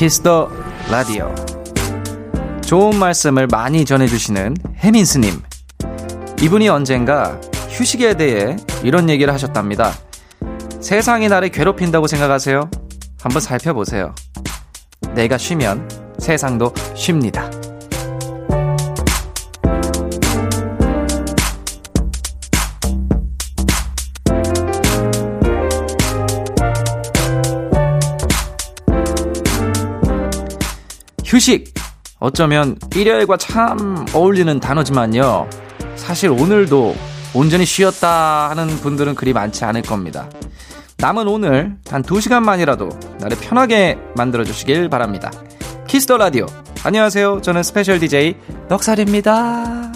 Kiss the Radio. 좋은 말씀을 많이 전해주시는 혜민스님. 이분이 언젠가 휴식에 대해 이런 얘기를 하셨답니다. 세상이 나를 괴롭힌다고 생각하세요? 한번 살펴보세요. 내가 쉬면 세상도 쉽니다. 휴식. 어쩌면 일요일과 참 어울리는 단어지만요. 사실 오늘도 온전히 쉬었다 하는 분들은 그리 많지 않을 겁니다. 남은 오늘 단 2시간만이라도 나를 편하게 만들어 주시길 바랍니다. Kiss the Radio. 안녕하세요. 저는 special DJ 넉살입니다.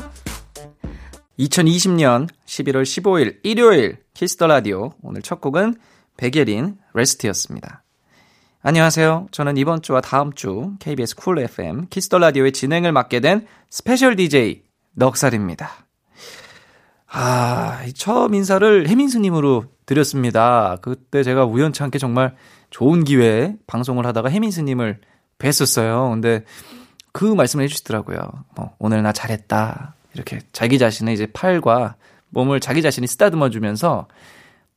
2020년 11월 15일 일요일 Kiss the Radio. 오늘 첫 곡은 백예린 Rest였습니다. 안녕하세요. 저는 이번 주와 다음 주 KBS 쿨 FM 키스터 라디오의 진행을 맡게 된 special DJ 넉살입니다. 아, 처음 인사를 혜민스님으로 드렸습니다. 그때 제가 우연찮게 정말 좋은 기회에 방송을 하다가 혜민스님을 뵀었어요. 근데 그 말씀을 해주시더라고요. 뭐, 오늘 나 잘했다. 이렇게 자기 자신의 이제 팔과 몸을 자기 자신이 쓰다듬어 주면서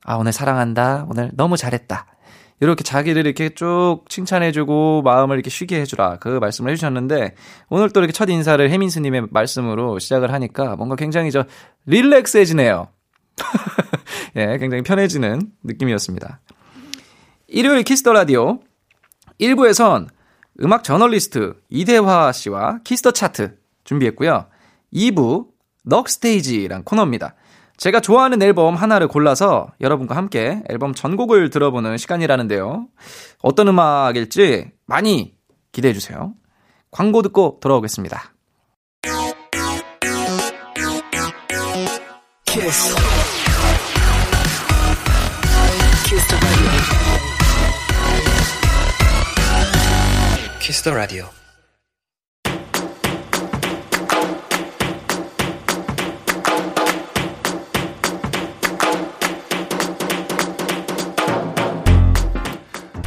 아, 오늘 사랑한다. 오늘 너무 잘했다. 이렇게 자기를 이렇게 쭉 칭찬해주고 마음을 이렇게 쉬게 해주라. 그 말씀을 해주셨는데 오늘 또 이렇게 첫 인사를 혜민스님의 말씀으로 시작을 하니까 뭔가 굉장히 저 relax해지네요. 예, 굉장히 편해지는 느낌이었습니다. 일요일 Kiss the Radio 1부에선 음악 저널리스트 이대화 씨와 Kiss the 차트 준비했고요. 2부 넉스테이지란 코너입니다. 제가 좋아하는 앨범 하나를 골라서 여러분과 함께 앨범 전곡을 들어보는 시간이라는데요. 어떤 음악일지 많이 기대해 주세요. 광고 듣고 돌아오겠습니다. Kiss. Kiss the Radio. 오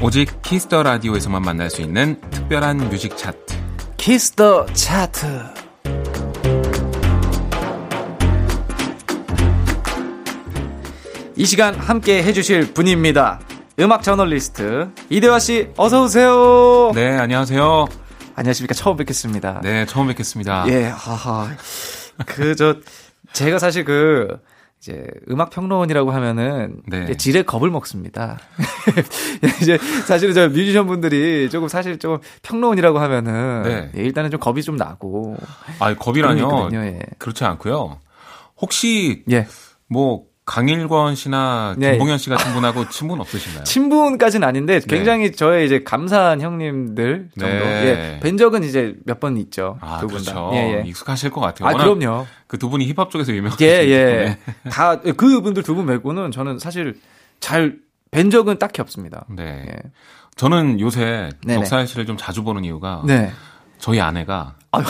직 Kiss the Radio에서만 만날 수 있는 특별한 뮤직 차트. Kiss the Chart. 이 시간 함께 해주실 분입니다. 음악 저널리스트 이대화 씨 어서 오세요. 네, 안녕하세요. 안녕하십니까 처음 뵙겠습니다. 네, 처음 뵙겠습니다. 예, 하하. 그저 제가 사실 그 이제 음악 평론이라고 하면은 네. 지레 겁을 먹습니다. 이제 사실은 저 뮤지션 분들이 조금 사실 좀 평론이라고 하면은 네. 예, 일단은 좀 겁이 좀 나고. 아, 겁이라뇨. 예. 그렇지 않고요. 혹시 예. 뭐 강일권 씨나 네. 김봉현 씨 같은 분하고 친분 없으신가요? 친분까지는 아닌데 네. 굉장히 네. 저의 이제 감사한 형님들 정도. 네. 예. 뵌 적은 이제 몇 번 있죠. 아, 두 분 그렇죠. 다. 예, 예. 익숙하실 것 같아요. 아, 그럼요. 그 두 분이 힙합 쪽에서 유명하시죠. 예, 예. 다 그분들 두 분 말고는 저는 사실 잘 뵌 적은 딱히 없습니다. 네. 예. 저는 요새 넉살 씨를 좀 자주 보는 이유가 네. 저희 아내가 아유.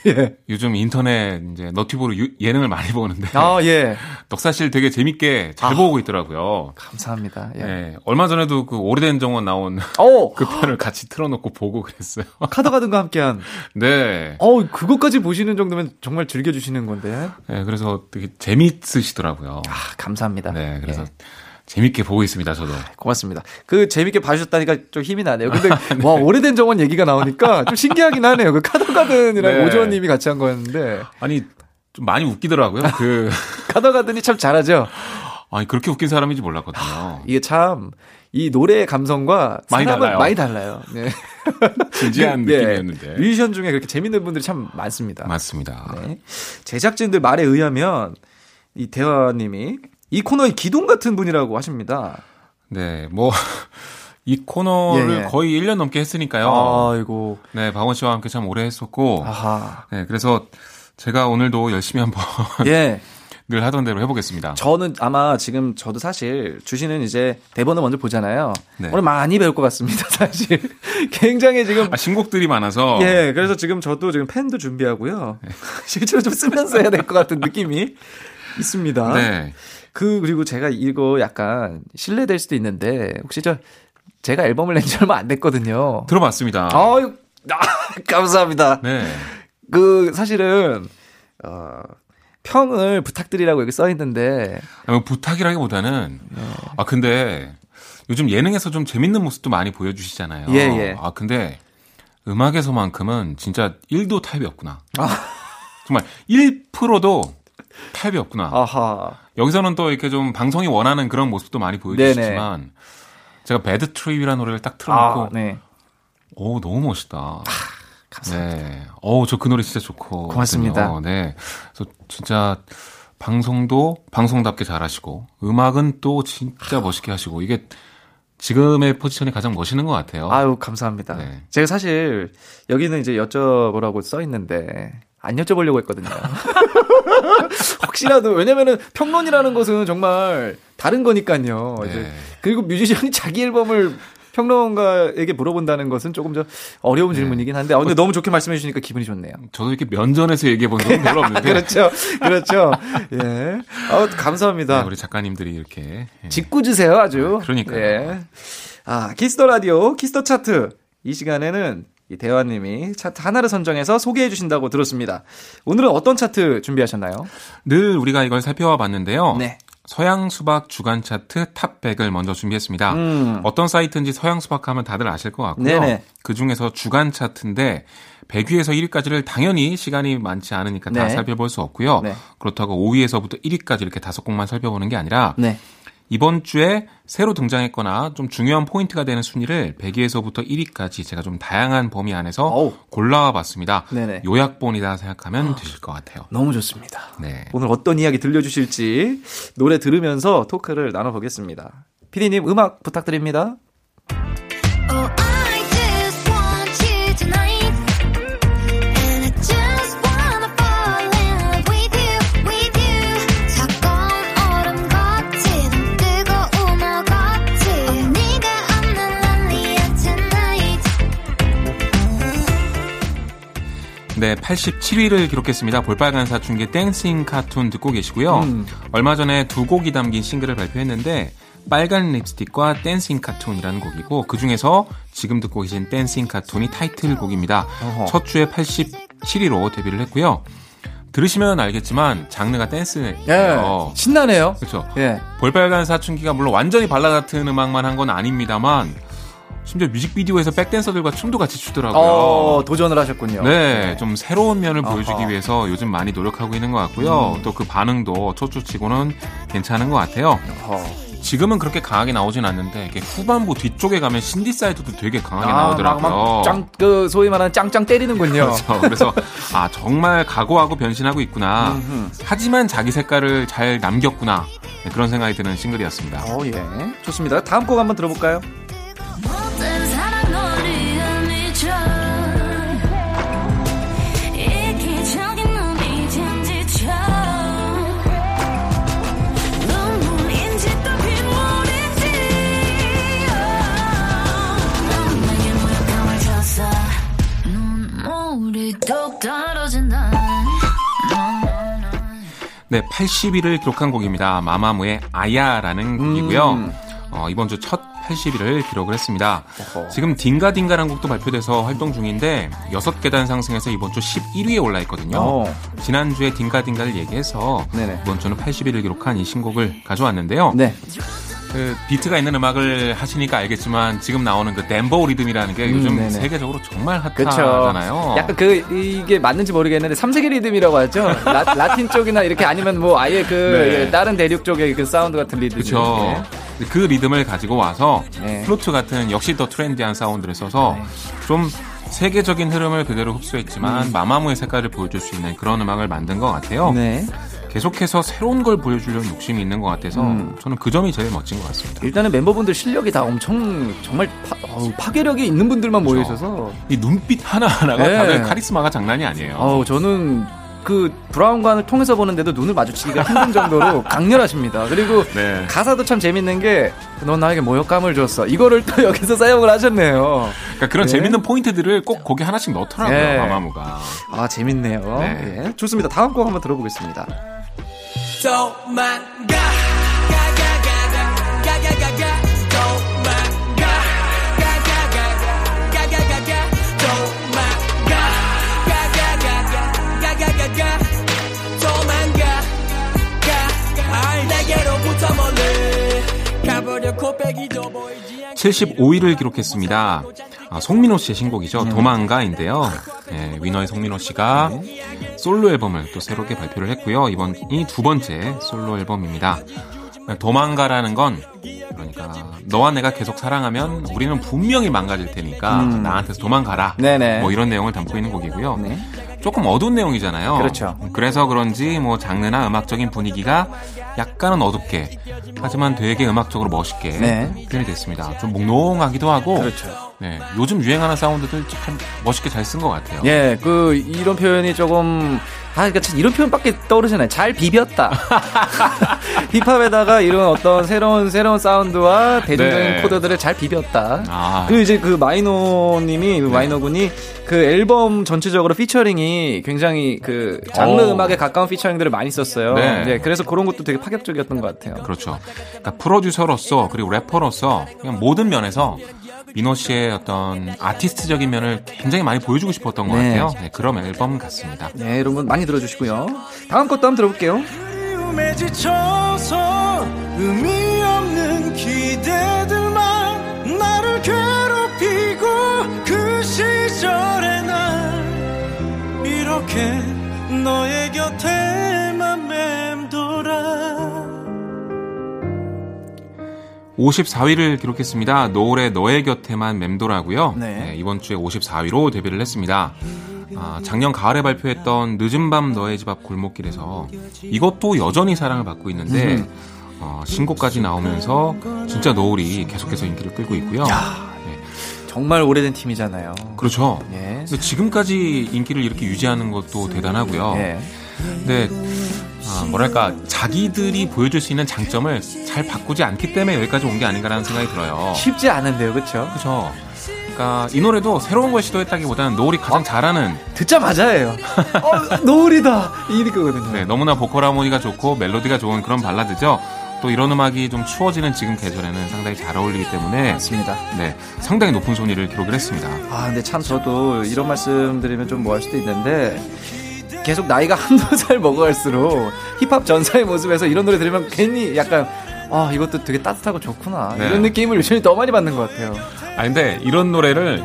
예. 요즘 인터넷 이제 너튜브로 유, 예능을 많이 보는데 아, 예. 덕사실 되게 재밌게 잘 아, 보고 있더라고요. 감사합니다. 예. 예. 얼마 전에도 그 오래된 정원 나온 오! 그 편을 같이 틀어놓고 보고 그랬어요. 카더가든과 함께한. 네. 어, 그것까지 보시는 정도면 정말 즐겨주시는 건데. 네, 그래서 되게 재밌으시더라고요. 아, 감사합니다. 네, 그래서. 예. 재밌게 보고 있습니다, 저도. 고맙습니다. 그 재밌게 봐주셨다니까 좀 힘이 나네요. 근데 네. 와 오래된 정원 얘기가 나오니까 좀 신기하긴 하네요. 그 카더가든이랑 네. 오주원님이 같이 한 거였는데. 아니 좀 많이 웃기더라고요. 그 카더가든이 참 잘하죠. 아니 그렇게 웃긴 사람인지 몰랐거든요. 하, 이게 참 이 노래의 감성과 많이 달라요. 많이 달라요. 네. 진지한 네. 느낌이었는데. 뮤지션 중에 그렇게 재밌는 분들이 참 많습니다. 맞습니다. 네. 제작진들 말에 의하면 이 대화님이 이 코너의 기둥 같은 분이라고 하십니다. 네, 뭐. 이 코너를 예, 예. 거의 1년 넘게 했으니까요. 아이고. 네, 박원 씨와 함께 참 오래 했었고. 아하. 네, 그래서 제가 오늘도 열심히 한번. 예. 늘 하던 대로 해보겠습니다. 저는 아마 지금 저도 사실 주시는 이제 대본을 먼저 보잖아요. 네. 오늘 많이 배울 것 같습니다, 사실. 굉장히 지금. 아, 신곡들이 많아서. 예, 그래서 지금 저도 지금 펜도 준비하고요. 네. 실제로 좀 쓰면서 해야 될 것 같은 느낌이 있습니다. 네. 그 그리고 제가 이거 약간 실례될 수도 있는데 혹시 저 제가 앨범을 낸 지 얼마 안 됐거든요. 들어봤습니다. 아유, 아, 감사합니다. 네. 그 사실은 어 평을 부탁드리라고 여기 써 있는데 아, 뭐 부탁이라기보다는 네. 아 근데 요즘 예능에서 좀 재밌는 모습도 많이 보여주시잖아요. 예, 예. 아 근데 음악에서만큼은 진짜 1도 타협이 없구나. 아. 정말 1%도 타협이 없구나. 아하. 여기서는 또 이렇게 좀 방송이 원하는 그런 모습도 많이 보여주시지만 네네. 제가 Bad Trip이라는 노래를 딱 틀어놓고 아, 네. 오 너무 멋있다. 아, 감사합니다. 네. 어저 그 노래 진짜 좋고. 고맙습니다. 네. 그래서 진짜 방송도 방송답게 잘하시고 음악은 또 진짜 멋있게 하시고 이게 지금의 포지션이 가장 멋있는 것 같아요. 아유 감사합니다. 네. 제가 사실 여기는 이제 여쭤보라고 써 있는데 안 여쭤보려고 했거든요. 혹시라도 왜냐면은 평론이라는 것은 정말 다른 거니까요. 네. 그리고 뮤지션이 자기 앨범을 평론가에게 물어본다는 것은 조금 더 어려운 네. 질문이긴 한데, 어, 근데 너무 좋게 말씀해 주시니까 기분이 좋네요. 저도 이렇게 면전에서 얘기해 본 적은 별로 없는데. 그렇죠. 그렇죠. 예. 어, 감사합니다. 네, 우리 작가님들이 이렇게. 예. 짓궂으세요, 아주. 아, 그러니까요. 예. 아, Kiss the Radio, Kiss the Chart. 이 시간에는 이 대화님이 차트 하나를 선정해서 소개해 주신다고 들었습니다. 오늘은 어떤 차트 준비하셨나요? 늘 우리가 이걸 살펴와 봤는데요. 네. 서양 수박 주간 차트 top 100을 먼저 준비했습니다. 음. 어떤 사이트인지 서양 수박 하면 다들 아실 것 같고요. 그 중에서 주간 차트인데 100위에서 1위까지를 당연히 시간이 많지 않으니까 네. 다 살펴볼 수 없고요. 네. 그렇다고 5위에서부터 1위까지 이렇게 다섯 곡만 살펴보는 게 아니라 네. 이번 주에 새로 등장했거나 좀 중요한 포인트가 되는 순위를 100위에서부터 1위까지 제가 좀 다양한 범위 안에서 오. 골라와 봤습니다. 네네. 요약본이다 생각하면 되실 것 같아요. 너무 좋습니다. 네. 오늘 어떤 이야기 들려주실지 노래 들으면서 토크를 나눠보겠습니다. 피디님 음악 부탁드립니다. 네, 87위를 기록했습니다. 볼빨간 사춘기 Dancing Cartoon 듣고 계시고요. 음. 얼마 전에 두 곡이 담긴 싱글을 발표했는데 빨간 립스틱과 Dancing Cartoon이라는 곡이고 그 중에서 지금 듣고 계신 Dancing Cartoon이 타이틀곡입니다. 어허. 첫 주에 87위로 데뷔를 했고요. 들으시면 알겠지만 장르가 댄스예요. 예, 신나네요. 그렇죠. 예. 볼빨간 사춘기가 물론 완전히 발라드 같은 음악만 한 건 아닙니다만 심지어 뮤직비디오에서 백댄서들과 춤도 같이 추더라고요. 어, 도전을 하셨군요. 네, 좀 새로운 면을 보여주기 어허. 위해서 요즘 많이 노력하고 있는 것 같고요. 음. 또그 반응도 초초치고는 괜찮은 것 같아요. 어허. 지금은 그렇게 강하게 나오진 않는데 후반부 뒤쪽에 가면 신디사이드도 되게 강하게 아, 나오더라고요. 짱, 그 소위 말하는 짱짱 때리는군요. 그렇죠. 그래서 아 정말 각오하고 변신하고 있구나. 하지만 자기 색깔을 잘 남겼구나. 네, 그런 생각이 드는 싱글이었습니다. 어, 예. 좋습니다. 다음 곡 한번 들어볼까요? 네, 80위를 기록한 곡입니다. 마마무의 아야라는 곡이고요. 음. 어, 이번 주 첫 80위를 기록을 했습니다. 어허. 지금 딩가딩가라는 곡도 발표돼서 활동 중인데 6계단 상승해서 이번 주 11위에 올라 있거든요. 어. 지난주에 딩가딩가를 얘기해서 네네. 이번 주는 80위를 기록한 이 신곡을 가져왔는데요. 네. 그 비트가 있는 음악을 하시니까 알겠지만 지금 나오는 그 dembow 리듬이라는 게 요즘 음, 세계적으로 정말 핫하잖아요. 약간 그 이게 맞는지 모르겠는데 3세계 리듬이라고 하죠. 라, 틴 쪽이나 이렇게 아니면 뭐 아예 그 네. 다른 대륙 쪽의 그 사운드 같은 리듬. 그렇죠. 그 리듬을 가지고 와서 네. 플루트 같은 역시 더 트렌디한 사운드를 써서 네. 좀 세계적인 흐름을 그대로 흡수했지만 음. 마마무의 색깔을 보여줄 수 있는 그런 음악을 만든 것 같아요. 네. 계속해서 새로운 걸 보여주려는 욕심이 있는 것 같아서 음. 저는 그 점이 제일 멋진 것 같습니다. 일단은 멤버분들 실력이 다 엄청 정말 파, 괴력이 있는 분들만 모여 있어서 이 눈빛 하나 하나가 네. 다들 카리스마가 장난이 아니에요. 어, 저는 그 브라운관을 통해서 보는데도 눈을 마주치기가 힘든 정도로 강렬하십니다. 그리고 네. 가사도 참 재밌는 게 넌 나에게 모욕감을 줬어. 이거를 또 여기서 사용을 하셨네요. 그러니까 그런 네. 재밌는 포인트들을 꼭 거기 하나씩 넣더라고요. 네. 마마무가. 아 재밌네요. 네. 예. 좋습니다. 다음 곡 한번 들어보겠습니다. 도 75위를 기록했습니다. 아, 송민호 씨의 신곡이죠. 네. 도망가인데요. 네, 위너의 송민호 씨가 솔로 앨범을 또 새롭게 발표를 했고요. 이번이 두 번째 솔로 앨범입니다. 도망가라는 건 그러니까 너와 내가 계속 사랑하면 우리는 분명히 망가질 테니까 음. 나한테서 도망가라. 네네. 뭐 이런 내용을 담고 있는 곡이고요. 네. 조금 어두운 내용이잖아요. 그렇죠. 그래서 그런지 뭐 장르나 음악적인 분위기가 약간은 어둡게 하지만 되게 음악적으로 멋있게 네. 표현이 됐습니다. 좀 몽롱하기도 하고 그렇죠. 네, 요즘 유행하는 사운드들 참 멋있게 잘 쓴 것 같아요. 예, 그 이런 표현이 조금 아, 그러니까 참 이런 표현밖에 떠오르잖아요. 잘 비볐다. 힙합에다가 이런 어떤 새로운 새로운 사운드와 대중적인 네. 코드들을 잘 비볐다. 아. 그리고 이제 그 마이노님이 네. 마이노군이 그 앨범 전체적으로 피처링이 굉장히 그 장르 오. 음악에 가까운 피처링들을 많이 썼어요. 네. 네. 그래서 그런 것도 되게 파격적이었던 것 같아요. 그렇죠. 그러니까 프로듀서로서 그리고 래퍼로서 그냥 모든 면에서 민호 씨의 어떤 아티스트적인 면을 굉장히 많이 보여주고 싶었던 것 네. 같아요. 네, 그런 앨범 같습니다. 네, 여러분 많이 들어주시고요. 다음 것도 한번 들어볼게요. 의미 없는 기대들만 나를 괴롭히고 그 시절에 난 이렇게 너의 곁에만 맴 54위를 기록했습니다. 노을의 너의 곁에만 맴돌하고요. 네. 네, 이번 주에 54위로 데뷔를 했습니다. 아, 작년 가을에 발표했던 늦은 밤 너의 집 앞 골목길에서 이것도 여전히 사랑을 받고 있는데 음. 어, 신곡까지 나오면서 진짜 노을이 계속해서 인기를 끌고 있고요. 네. 정말 오래된 팀이잖아요. 그렇죠. 예. 지금까지 인기를 이렇게 유지하는 것도 대단하고요. 예. 근데 아, 뭐랄까 자기들이 보여줄 수 있는 장점을 잘 바꾸지 않기 때문에 여기까지 온 게 아닌가라는 생각이 들어요. 쉽지 않은데요, 그렇죠? 그렇죠. 그러니까 이 노래도 새로운 걸 시도했다기보다는 노을이 가장 어? 잘하는 듣자마자예요. 어, 노을이다 이일 거거든요. 네, 너무나 보컬 하모니가 좋고 멜로디가 좋은 그런 발라드죠. 또 이런 음악이 좀 추워지는 지금 계절에는 상당히 잘 어울리기 때문에 맞습니다. 네, 상당히 높은 손위를 기록을 했습니다. 아, 근데 참 저도 이런 말씀 드리면 좀 뭐할 수도 있는데 계속 나이가 한두 살 먹어갈수록 힙합 전사의 모습에서 이런 노래 들으면 괜히 약간 아 이것도 되게 따뜻하고 좋구나 네. 이런 느낌을 요즘에 더 많이 받는 것 같아요. 아 근데 이런 노래를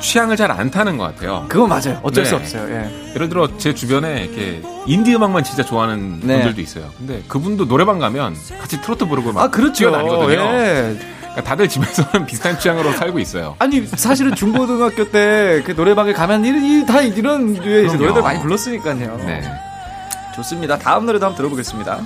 취향을 잘 안 타는 것 같아요. 그건 맞아요. 어쩔 네. 수 없어요. 예. 예를 들어 제 주변에 이렇게 인디 음악만 진짜 좋아하는 네. 분들도 있어요. 근데 그분도 노래방 가면 같이 트로트 부르고 막 아, 그렇죠. 뛰어다니거든요. 예. 그러니까 다들 집에서는 비슷한 취향으로 살고 있어요. 아니 사실은 중고등학교 때 그 노래방에 가면 이, 다 이런 류의 노래들 많이 불렀으니까요. 네. 좋습니다. 다음 노래도 한번 들어보겠습니다.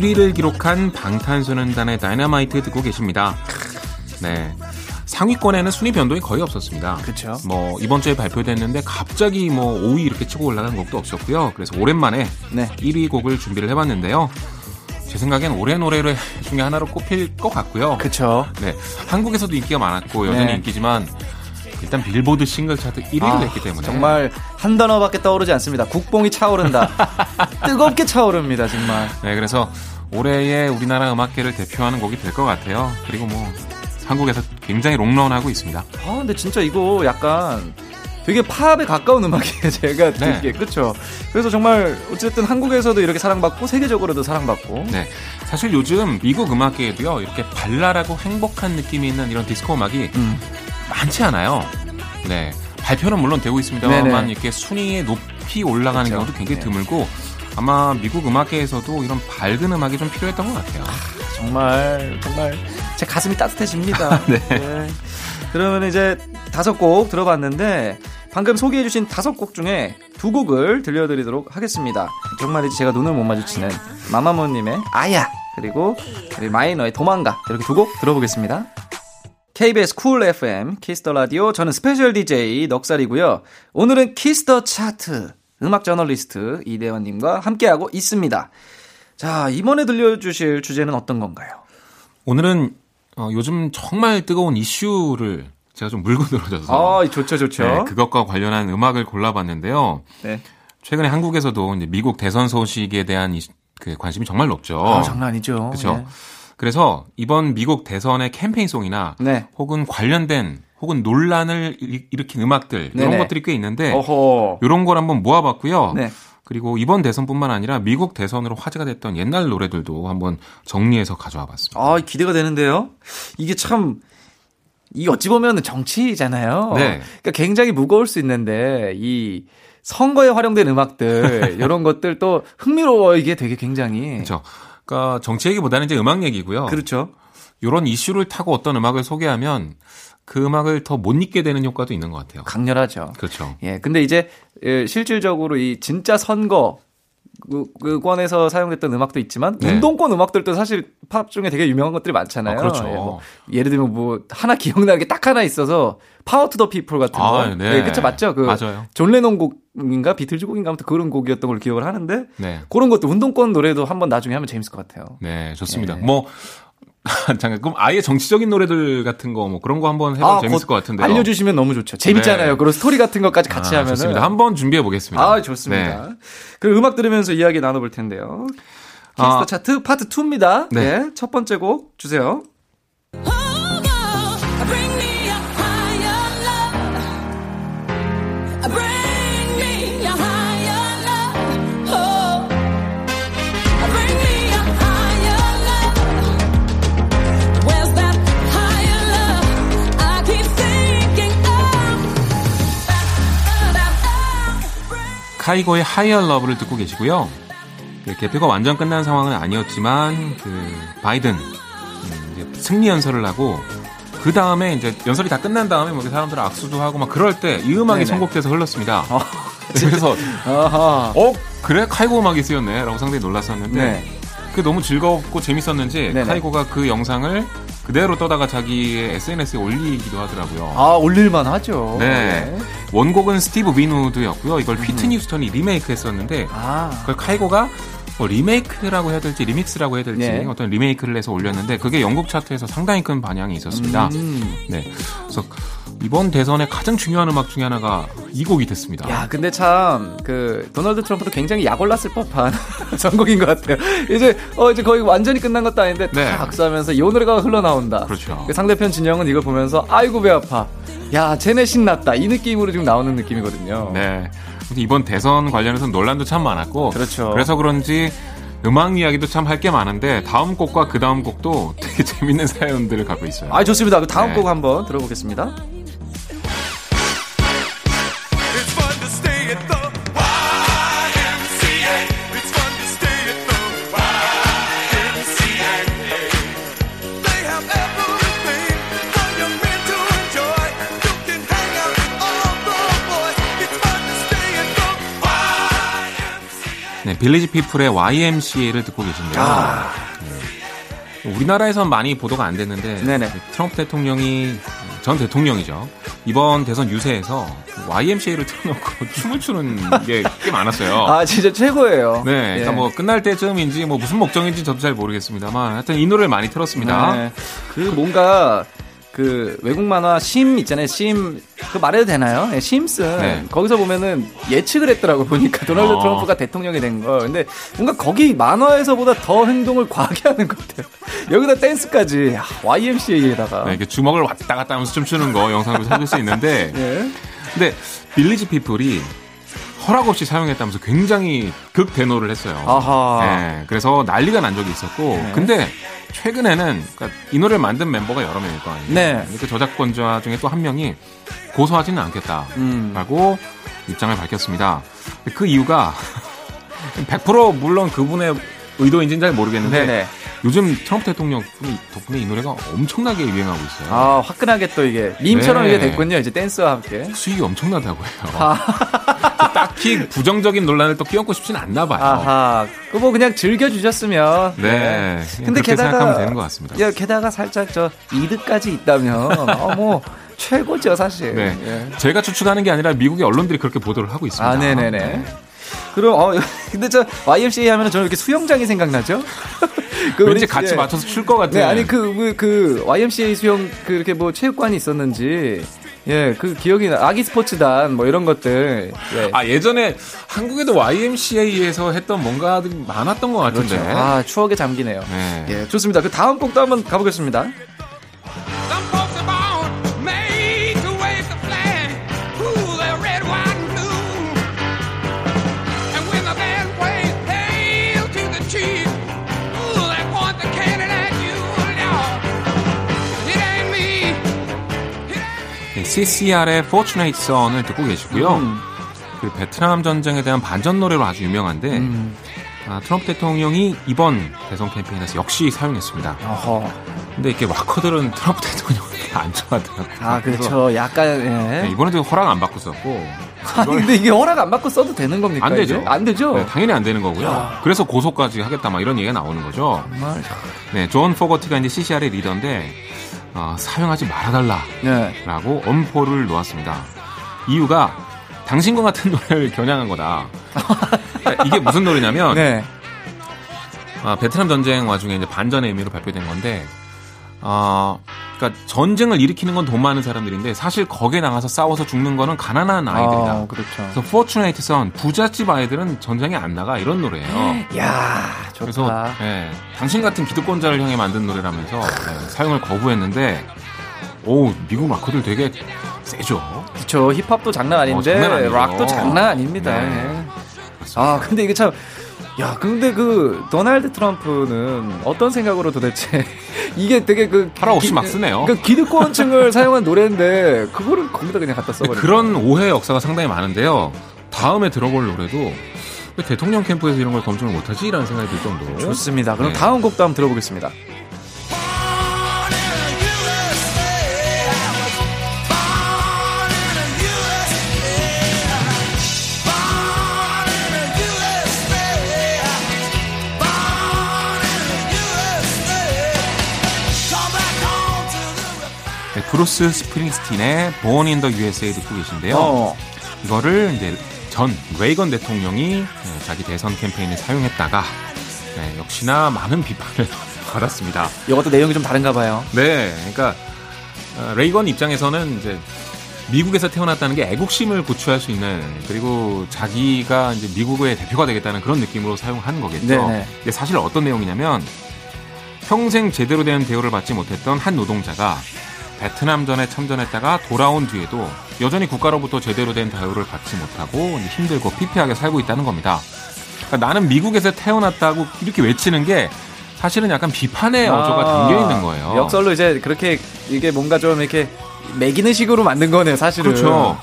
1위를 기록한 방탄소년단의 다이너마이트 듣고 계십니다. 네. 상위권에는 순위 변동이 거의 없었습니다. 그렇죠. 뭐 이번 주에 발표됐는데 갑자기 뭐 5위 이렇게 치고 올라간 곡도 없었고요. 그래서 오랜만에 네. 1위 곡을 준비를 해봤는데요. 제 생각엔 올해 노래 중에 하나로 꼽힐 것 같고요. 그렇죠. 네, 한국에서도 인기가 많았고 여전히 네. 인기지만 일단 빌보드 싱글 차트 1위를 아, 했기 때문에 정말 한 단어밖에 떠오르지 않습니다. 국뽕이 차오른다. 뜨겁게 차오릅니다, 정말. 네, 그래서 올해의 우리나라 음악계를 대표하는 곡이 될 것 같아요. 그리고 뭐 한국에서 굉장히 롱런하고 있습니다. 아, 근데 진짜 이거 약간 되게 팝에 가까운 음악이에요, 제가 듣기에. 네. 그렇죠. 그래서 정말 어쨌든 한국에서도 이렇게 사랑받고 세계적으로도 사랑받고. 네. 사실 요즘 미국 음악계에도요, 이렇게 발랄하고 행복한 느낌이 있는 이런 디스코 음악이 음. 많지 않아요. 네. 발표는 물론 되고 있습니다만 이렇게 순위에 높이 올라가는 그렇죠. 경우도 굉장히 네. 드물고 아마 미국 음악계에서도 이런 밝은 음악이 좀 필요했던 것 같아요. 아, 정말 정말 제 가슴이 따뜻해집니다. 네. 네. 그러면 이제 다섯 곡 들어봤는데 방금 소개해주신 다섯 곡 중에 두 곡을 들려드리도록 하겠습니다. 정말이지 제가 눈을 못 마주치는 마마무님의 아야 그리고 마이노의 도망가 이렇게 두 곡 들어보겠습니다. KBS Cool FM Kiss the Radio 저는 special DJ 넉살이고요. 오늘은 Kiss the Chart 음악 저널리스트 이대화 님과 함께하고 있습니다. 자, 이번에 들려주실 주제는 어떤 건가요? 오늘은 어, 요즘 정말 뜨거운 이슈를 제가 좀 물고 늘어져서 아, 좋죠, 좋죠. 네, 그것과 관련한 음악을 골라봤는데요. 네. 최근에 한국에서도 이제 미국 대선 소식에 대한 그 관심이 정말 높죠. 아, 장난 아니죠. 그렇죠. 네. 그래서 이번 미국 대선의 캠페인송이나 네. 혹은 관련된 혹은 논란을 일으킨 음악들 네네. 이런 것들이 꽤 있는데 어허. 이런 걸 한번 모아봤고요. 네. 그리고 이번 대선뿐만 아니라 미국 대선으로 화제가 됐던 옛날 노래들도 한번 정리해서 가져와 봤습니다. 아, 기대가 되는데요. 이게 참, 이 어찌 보면 정치잖아요. 네. 그러니까 굉장히 무거울 수 있는데, 이 선거에 활용된 음악들, 이런 것들 또 흥미로워 이게 되게 굉장히. 그렇죠. 그러니까 정치 얘기보다는 이제 음악 얘기고요. 그렇죠. 이런 이슈를 타고 어떤 음악을 소개하면 그 음악을 더 못 잊게 되는 효과도 있는 것 같아요. 강렬하죠. 그렇죠. 예. 근데 이제 예, 실질적으로 이 진짜 선거 그, 권에서 사용됐던 음악도 있지만 네. 운동권 음악들도 사실 팝 중에 되게 유명한 것들이 많잖아요. 아, 그렇죠. 예, 뭐 예를 들면 뭐 하나 기억나는 게 딱 하나 있어서 Power to the People 같은 거. 아, 네. 네, 그쵸 맞죠? 그 맞아요. 존 레논 곡 인가 비틀즈 곡인가 아무튼 그런 곡이었던 걸 기억을 하는데 네. 그런 것도 운동권 노래도 한번 나중에 하면 재밌을 것 같아요. 네, 좋습니다. 예. 뭐 잠깐 그럼 아예 정치적인 노래들 같은 거 뭐 그런 거 한번 해도 아, 재밌을 것 같은데요. 알려주시면 너무 좋죠. 재밌잖아요. 네. 그리고 스토리 같은 것까지 같이 아, 하면 좋습니다. 한번 준비해 보겠습니다. 아 좋습니다. 네. 그 음악 들으면서 이야기 나눠볼 텐데요. Kiss the 아, Chart 파트 2입니다. 네. 네. 첫 번째 곡 주세요. 카이고의 Higher Love를 듣고 계시고요. 그 개표가 완전 끝난 상황은 아니었지만 그 바이든 음, 승리 연설을 하고 그 다음에 이제 연설이 다 끝난 다음에 뭐 사람들 악수도 하고 막 그럴 때 이 음악이 네네. 선곡돼서 흘렀습니다. 어, 그래서 어 그래 카이고 음악이 쓰였네라고 상당히 놀랐었는데 네. 그 너무 즐겁고 재밌었는지 네네. 카이고가 그 영상을 그대로 떠다가 자기의 SNS에 올리기도 하더라고요. 아, 올릴만 하죠. 네. 네. 원곡은 스티브 윈우드였고요. 이걸 음. 휘트니 휴스턴이 리메이크 했었는데, 아. 그걸 카이고가 뭐 리메이크라고 해야 될지 리믹스라고 해야 될지 네. 어떤 리메이크를 해서 올렸는데 그게 영국 차트에서 상당히 큰 반향이 있었습니다. 음. 네. 그래서 이번 대선의 가장 중요한 음악 중에 하나가 이 곡이 됐습니다. 야, 근데 참, 그, 도널드 트럼프도 굉장히 약올랐을 법한 선곡인 것 같아요. 이제, 어, 이제 거의 완전히 끝난 것도 아닌데, 네. 다 악수하면서 이 노래가 흘러나온다. 그렇죠. 그 상대편 진영은 이걸 보면서, 아이고, 배 아파. 야, 쟤네 신났다. 이 느낌으로 지금 나오는 느낌이거든요. 네. 이번 대선 관련해서 논란도 참 많았고. 그렇죠. 그래서 그런지, 음악 이야기도 참 할 게 많은데 다음 곡과 그 다음 곡도 되게 재밌는 사연들을 갖고 있어요. 아 좋습니다. 그 다음 네. 곡 한번 들어보겠습니다. 빌리지 피플의 YMCA를 듣고 계신데요. 아. 네. 우리나라에선 많이 보도가 안 됐는데 네네. 트럼프 대통령이 전 대통령이죠. 이번 대선 유세에서 YMCA를 틀어놓고 춤을 추는 게 꽤 많았어요. 아 진짜 최고예요. 네, 그러니까 예. 뭐 끝날 때쯤인지 뭐 무슨 목적인지 저도 잘 모르겠습니다만 하여튼 이 노래를 많이 틀었습니다. 네. 그 뭔가 그 외국 만화 심 있잖아요. 심. 그 말해도 되나요? 네, 심슨. 네. 거기서 보면은 예측을 했더라고 보니까 도널드 어. 트럼프가 대통령이 된 거. 근데 뭔가 거기 만화에서보다 더 행동을 과하게 하는 것 같아요. 여기다 댄스까지 YMCA에다가. 네, 이렇게 주먹을 왔다 갔다 하면서 춤추는 거 영상으로 찾을 수 있는데. 네. 근데 빌리지 피플이 허락 없이 사용했다면서 굉장히 극 대노를 했어요. 아하. 네, 그래서 난리가 난 적이 있었고, 네. 근데 최근에는 그러니까 이 노래를 만든 멤버가 여러 명일 거 아니에요. 네. 그 저작권자 중에 또 한 명이 고소하지는 않겠다라고 음. 입장을 밝혔습니다. 그 이유가 100% 물론 그분의 의도인지는 잘 모르겠는데 네네. 요즘 트럼프 대통령 덕분에 이 노래가 엄청나게 유행하고 있어요. 아 화끈하게 또 이게 밈처럼 네. 이게 됐군요. 이제 댄스와 함께 수익이 엄청나다고 해요. 아. 딱히 부정적인 논란을 또 끼얹고 싶진 않나 봐요. 아하, 그뭐 그냥 즐겨 주셨으면. 네. 네. 근데 게다가 생각하면 되는 것 같습니다. 야, 게다가 살짝 저 이득까지 있다면 어뭐 최고죠 사실. 네. 예. 제가 추측하는 게 아니라 미국의 언론들이 그렇게 보도를 하고 있습니다. 아, 네네네. 네. 그럼 어 근데 저 YMCA 하면은 저는 이렇게 수영장이 생각나죠? 그 왠지 같이 예. 맞춰서 출 것 같아요. 네, 아니 그, 그, 그 YMCA 수영 그 이렇게 뭐 체육관이 있었는지 예, 그 기억이 나. 아기 스포츠단 뭐 이런 것들. 예. 아 예전에 한국에도 YMCA에서 했던 뭔가 많았던 것 같은데. 그렇죠. 아 추억에 잠기네요. 네. 예, 좋습니다. 그 다음 곡도 한번 가보겠습니다. CCR의 Fortunate Son을 듣고 계시고요. 음. 그 베트남 전쟁에 대한 반전 노래로 아주 유명한데 음. 아, 트럼프 대통령이 이번 대선 캠페인에서 역시 사용했습니다. 어허. 근데 이렇게 락커들은 트럼프 대통령을 안 좋아하더라고요. 아, 그렇죠. 약간, 예. 네, 이번에도 허락 안 받고 썼고. 아니, 근데 이게 허락 안 받고 써도 되는 겁니까? 안 되죠. 안 되죠. 네, 당연히 안 되는 거고요. 야. 그래서 고소까지 하겠다, 막 이런 얘기가 나오는 거죠. 정말. 네, 존 포거티가 이제 CCR의 리더인데, 어, 사용하지 말아달라. 네. 라고 엄포를 놓았습니다. 이유가 당신과 같은 노래를 겨냥한 거다. 그러니까 이게 무슨 노래냐면 네. 아, 베트남 전쟁 와중에 이제 반전의 의미로 발표된 건데 어, 그러니까 전쟁을 일으키는 건 돈 많은 사람들인데 사실 거기에 나가서 싸워서 죽는 거는 가난한 아이들이다. 어, 그렇죠. 그래서 Fortunate Son 부잣집 아이들은 전쟁에 안 나가 이런 노래예요. 야, 좋다. 그래서 예, 당신 같은 기득권자를 향해 만든 노래라면서 예, 사용을 거부했는데 오 미국 마커들 되게 세죠. 그렇죠. 힙합도 장난 아닌데 어, 장난 락도 장난 아닙니다. 네. 네. 아 근데 이게 참. 야, 근데 그 도널드 트럼프는 어떤 생각으로 도대체 이게 되게 그 하라 없이 기, 막 쓰네요. 그 기득권층을 사용한 노래인데 그거를 거기다 그냥 갖다 써버려. 그런 오해 역사가 상당히 많은데요. 다음에 들어볼 노래도 대통령 캠프에서 이런 걸 검증을 못하지 라는 생각이 들 정도. 좋습니다. 그럼 네. 다음 곡도 한번 들어보겠습니다. 브루스 스프링스틴의 Born in the USA 듣고 계신데요. 어. 이거를 이제 전 레이건 대통령이 네, 자기 대선 캠페인에 사용했다가 네, 역시나 많은 비판을 받았습니다. 이것도 내용이 좀 다른가 봐요. 네, 그러니까 어, 레이건 입장에서는 이제 미국에서 태어났다는 게 애국심을 고취할 수 있는 그리고 자기가 이제 미국의 대표가 되겠다는 그런 느낌으로 사용한 거겠죠. 네네. 근데 사실 어떤 내용이냐면 평생 제대로 된 대우를 받지 못했던 한 노동자가 베트남전에 참전했다가 돌아온 뒤에도 여전히 국가로부터 제대로 된 대우를 받지 못하고 힘들고 피폐하게 살고 있다는 겁니다. 그러니까 나는 미국에서 태어났다고 이렇게 외치는 게 사실은 약간 비판의 아, 어조가 담겨 있는 거예요. 역설로 이제 그렇게 이게 뭔가 좀 이렇게 멕이는 식으로 만든 거네요, 사실은. 그렇죠.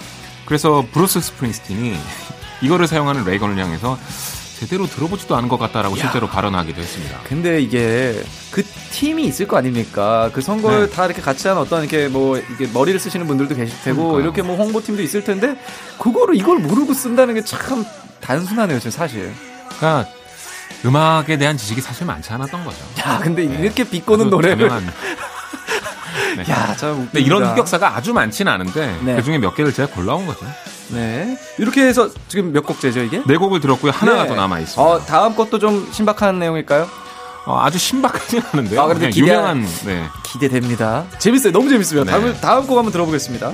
그래서 브루스 스프링스틴이 이거를 사용하는 레이건을 향해서 제대로 들어보지도 않은 것 같다라고 야. 실제로 발언하기도 했습니다. 근데 이게 그 팀이 있을 거 아닙니까? 그 선거를 네. 다 이렇게 같이 한 어떤 이렇게 뭐 이게 머리를 쓰시는 분들도 계실 테고 그러니까요. 이렇게 뭐 홍보팀도 있을 텐데 그거를 이걸 모르고 쓴다는 게 참 단순하네요, 지금 사실. 그러니까 음악에 대한 지식이 사실 많지 않았던 거죠. 야, 근데 네. 이렇게 비꼬는 노래를 네. 야, 참. 근데 이런 흑역사가 아주 많지는 않은데 네. 그 중에 몇 개를 제가 골라온 거죠. 네. 이렇게 해서 지금 몇 곡째죠, 이게? 네 곡을 들었고요. 하나가 네. 더 남아 있습니다. 어, 다음 것도 좀 신박한 내용일까요? 어, 아주 신박하지 않은데요. 아, 그런데 기대, 유명한 네. 기대됩니다. 재밌어요. 너무 재밌어요. 네. 다음 다음 곡 한번 들어보겠습니다.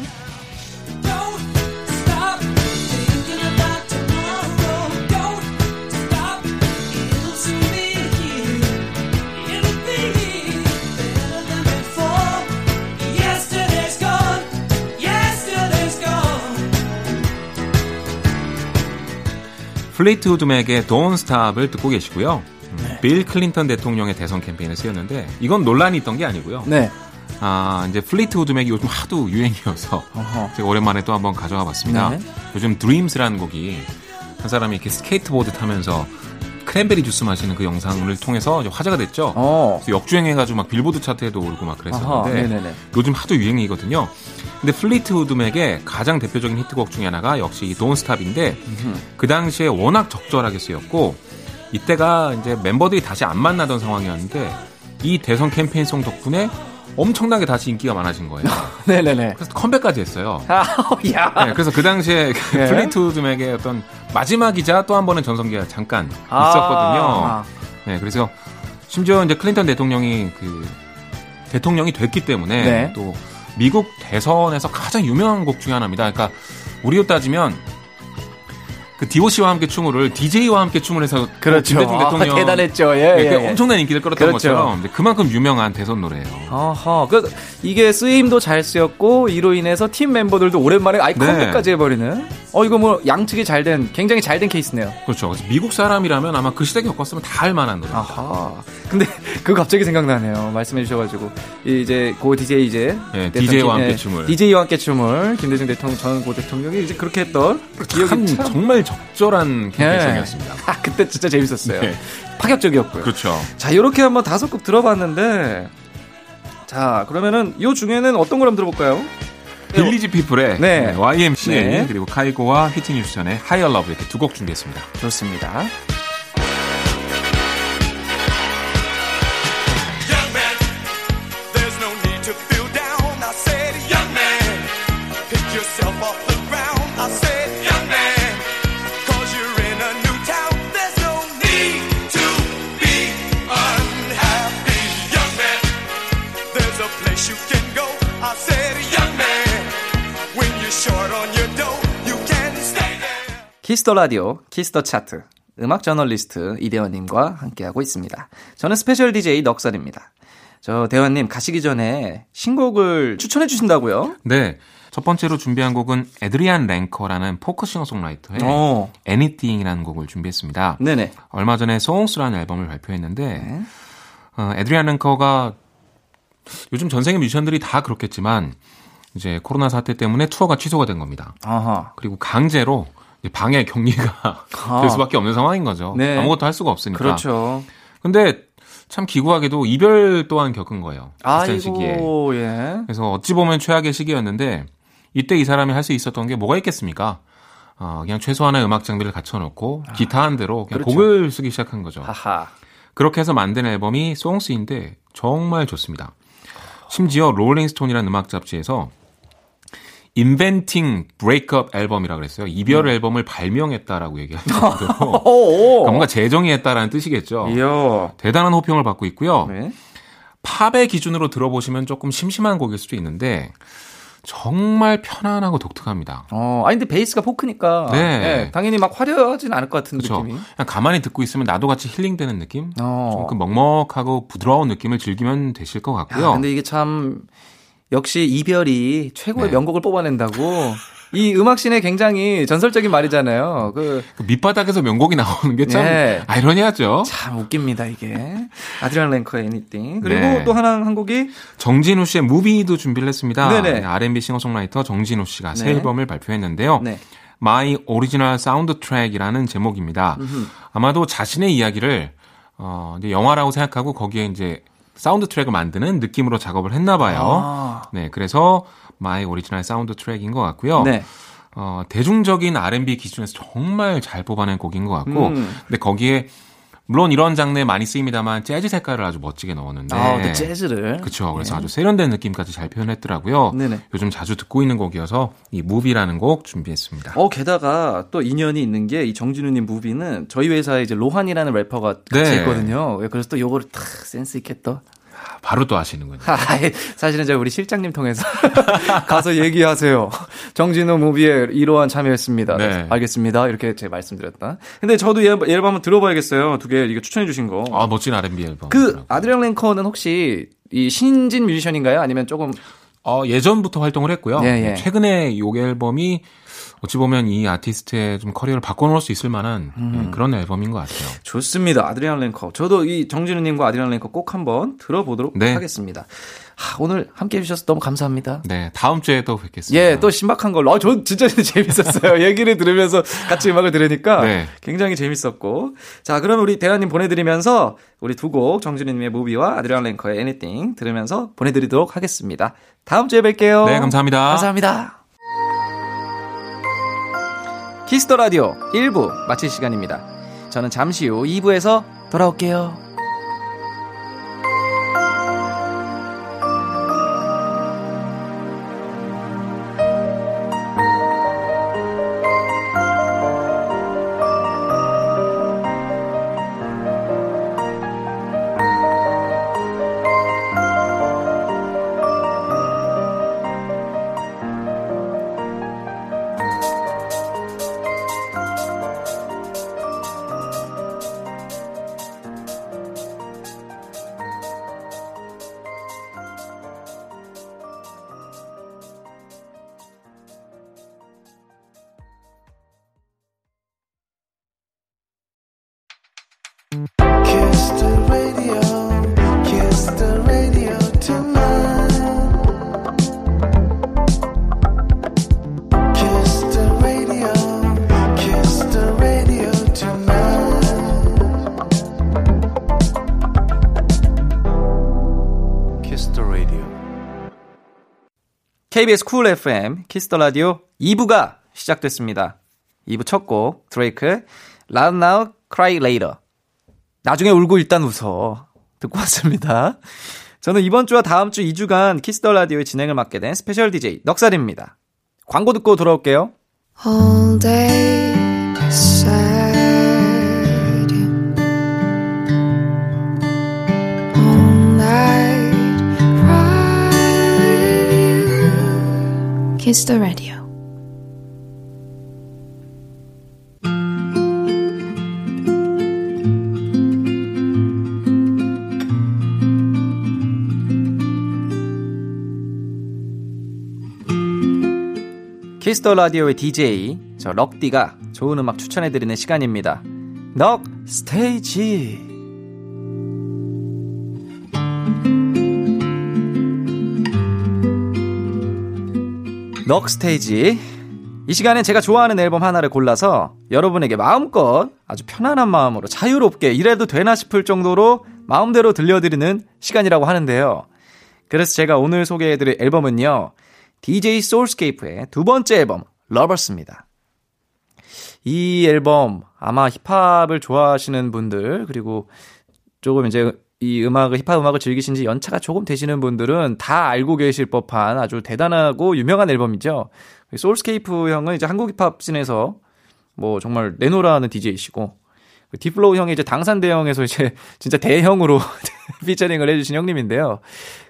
플리트우드 맥의 Don't Stop을 듣고 계시고요. 네. 빌 클린턴 대통령의 대선 캠페인에 쓰였는데 이건 논란이 있던 게 아니고요. 네. 아, 이제 플리트우드 맥이 요즘 하도 유행이어서 어허. 제가 오랜만에 또 한번 가져와 봤습니다. 네. 요즘 Dreams라는 곡이 한 사람이 이렇게 스케이트보드 타면서 크랜베리 주스 마시는 그 영상을 통해서 화제가 됐죠. 어. 역주행해가지고 막 빌보드 차트에도 오르고 막 그랬었는데 요즘 하도 유행이거든요. 근데 플리트우드 맥의 가장 대표적인 히트곡 중에 하나가 역시 이 Don't Stop인데 그 당시에 워낙 적절하게 쓰였고 이때가 이제 멤버들이 다시 안 만나던 상황이었는데 이 대선 캠페인송 덕분에 엄청나게 다시 인기가 많아진 거예요. 네네네. 그래서 컴백까지 했어요. 아, 야. 네, 그래서 그 당시에 네. 플리트우드맥의 어떤 마지막이자 또 한 번의 전성기가 잠깐 아. 있었거든요. 네, 그래서 심지어 이제 클린턴 대통령이 그 대통령이 됐기 때문에 네. 또 미국 대선에서 가장 유명한 곡 중에 하나입니다. 그러니까 우리로 따지면 그 DOC와 함께 춤을 DJ와 함께 춤을 해서 그렇죠. 김대중 아, 대통령 아, 대단했죠. 예, 네, 예, 예. 엄청난 인기를 끌었던 그렇죠. 것처럼 그만큼 유명한 대선 노래예요. 어허. 그 이게 쓰임도 잘 쓰였고 이로 인해서 팀 멤버들도 오랜만에 아이 컴백까지 네. 해버리는. 어 이거 뭐 양측이 잘 된 굉장히 잘 된 케이스네요. 그렇죠. 미국 사람이라면 아마 그 시대 겪었으면 다 할 만한 노래. 아하. 근데 그거 갑자기 생각나네요. 말씀해 주셔가지고 이제 고 DJ 이제 네, DJ와 함께 춤을 DJ와 함께 춤을 김대중 대통령 전 고 대통령이 이제 그렇게 했던 그 기억이 참 정말 적절한 캠페인이었습니다. 네. 아 그때 진짜 재밌었어요. 네. 파격적이었고요. 그렇죠. 자 이렇게 한번 다섯 곡 들어봤는데 자 그러면은 요 중에는 어떤 걸 한번 들어볼까요? 빌리지 피플의 네. YMCA 네. 그리고 카이고와 휘트니 휴스턴의 Higher Love 이렇게 두 곡 준비했습니다. 좋습니다. Kiss the Radio, Kiss the Chart, 음악 저널리스트 이대화님과 함께하고 있습니다. 저는 스페셜 DJ 넉살입니다. 저 대화님 가시기 전에 신곡을 추천해 주신다고요? 네. 첫 번째로 준비한 곡은 에드리안 랭커라는 포크 싱어송라이터의 오. 어. Anything이라는 곡을 준비했습니다. 네네. 얼마 전에 Songs라는 앨범을 발표했는데 네. 어, 에드리안 랭커가 요즘 전 세계 뮤지션들이 다 그렇겠지만 이제 코로나 사태 때문에 투어가 취소가 된 겁니다. 아하. 그리고 강제로 방해 격리가 아. 될 수밖에 없는 상황인 거죠. 네. 아무것도 할 수가 없으니까. 그렇죠. 근데 참 기구하게도 이별 또한 겪은 거예요. 비슷한 시기에. 예. 그래서 어찌 보면 최악의 시기였는데 이때 이 사람이 할 수 있었던 게 뭐가 있겠습니까? 어, 그냥 최소한의 음악 장비를 갖춰놓고 아. 기타 한 대로 그냥 그렇죠. 곡을 쓰기 시작한 거죠. 하하. 그렇게 해서 만든 앨범이 송스인데 정말 좋습니다. 심지어 롤링스톤이라는 음악 잡지에서 inventing breakup 앨범이라 그랬어요. 이별 음. 앨범을 발명했다라고 얘기하는 정도로 그러니까 뭔가 재정의했다라는 뜻이겠죠. 이야. 대단한 호평을 받고 있고요. 네. 팝의 기준으로 들어보시면 조금 심심한 곡일 수도 있는데 정말 편안하고 독특합니다. 어, 아니 근데 베이스가 포크니까 네. 네 당연히 막 화려하진 않을 것 같은 그쵸? 느낌이. 그냥 가만히 듣고 있으면 나도 같이 힐링되는 느낌. 어. 좀 그 먹먹하고 부드러운 느낌을 즐기면 되실 것 같고요. 야, 근데 이게 참 역시 이별이 최고의 네. 명곡을 뽑아낸다고. 이 음악씬에 굉장히 전설적인 말이잖아요. 그, 그 밑바닥에서 명곡이 나오는 게 참 네. 아이러니하죠. 참 웃깁니다 이게. 아드리안 랭커의 Anything. 그리고 네. 또 하나 한 곡이 정진우 씨의 Movie도 준비를 했습니다. 네네. R&B 싱어송라이터 정진우 씨가 새 네. 앨범을 발표했는데요. 네. My Original Soundtrack이라는 제목입니다. 음흠. 아마도 자신의 이야기를 어, 이제 영화라고 생각하고 거기에 이제 사운드 트랙을 만드는 느낌으로 작업을 했나 봐요. 아. 네, 그래서 My Original Soundtrack인 것 같고요. 네. 어, 대중적인 R&B 기준에서 정말 잘 뽑아낸 곡인 것 같고, 음. 근데 거기에 물론 이런 장르에 많이 쓰입니다만 재즈 색깔을 아주 멋지게 넣었는데. 아, 근 재즈를. 그렇죠. 그래서 네. 아주 세련된 느낌까지 잘 표현했더라고요. 네네. 요즘 자주 듣고 있는 곡이어서 이 Movie라는 곡 준비했습니다. 어, 게다가 또 인연이 있는 게 이 정진우님 Movie는 저희 회사에 이제 로한이라는 래퍼가 같이 네. 있거든요. 그래서 또 요거를 탁 센스 있게 또 바로 또 하시는군요. 사실은 제가 우리 실장님 통해서 가서 얘기하세요. 정진호 무비에 이러한 참여했습니다. 네. 알겠습니다. 이렇게 제가 말씀드렸다. 근데 저도 앨범, 앨범 한번 들어봐야겠어요. 두 개 이거 추천해 주신 거. 아, 멋진 R&B 앨범. 그 아드리안 랭커는 혹시 이 신진 뮤지션인가요? 아니면 조금 어, 예전부터 활동을 했고요. 예, 예. 최근에 요 앨범이 어찌 보면 이 아티스트의 좀 커리어를 바꿔놓을 수 있을 만한 음. 네, 그런 앨범인 것 같아요. 좋습니다. 아드리안 랭커. 저도 이 정진우님과 아드리안 랭커 꼭 한번 들어보도록 네. 하겠습니다. 하, 오늘 함께 해주셔서 너무 감사합니다. 네, 다음 주에 또 뵙겠습니다. 예, 또 신박한 걸로. 아, 저 진짜 재밌었어요. 얘기를 들으면서 같이 음악을 들으니까 네. 굉장히 재밌었고. 자, 그럼 우리 대한님 보내드리면서 우리 두 곡 정준희님의 무비와 아드리안 랭커의 Anything 들으면서 보내드리도록 하겠습니다. 다음 주에 뵐게요. 네, 감사합니다. 감사합니다. 키스터 라디오 1부 마칠 시간입니다. 저는 잠시 후 2부에서 돌아올게요. KBS Cool FM Kiss the Radio 2부가 시작됐습니다. 2부 첫 곡 드레이크의 Laugh Now Cry Later. 나중에 울고 일단 웃어. 듣고 왔습니다. 저는 이번 주와 다음 주 2주간 Kiss the Radio의 진행을 맡게 된 스페셜 DJ 넉살입니다. 광고 듣고 돌아올게요. All day Kiss the radio. 키스터 라디오의 DJ 저 럭디가 좋은 음악 추천해 드리는 시간입니다. 넉 스테이지. 넉 스테이지. 이 시간엔 제가 좋아하는 앨범 하나를 골라서 여러분에게 마음껏 아주 편안한 마음으로 자유롭게 이래도 되나 싶을 정도로 마음대로 들려드리는 시간이라고 하는데요. 그래서 제가 오늘 소개해드릴 앨범은요. DJ 소울스케이프의 두 번째 앨범 Lovers입니다. 이 앨범 아마 힙합을 좋아하시는 분들 그리고 조금 이제 이 음악을 힙합 음악을 즐기신 지 연차가 조금 되시는 분들은 다 알고 계실 법한 아주 대단하고 유명한 앨범이죠. 소울스케이프 형은 이제 한국 힙합 씬에서 뭐 정말 내노라하는 DJ이시고 딥플로우 형이 이제 당산 대형에서 이제 진짜 대형으로 피처링을 해주신 형님인데요.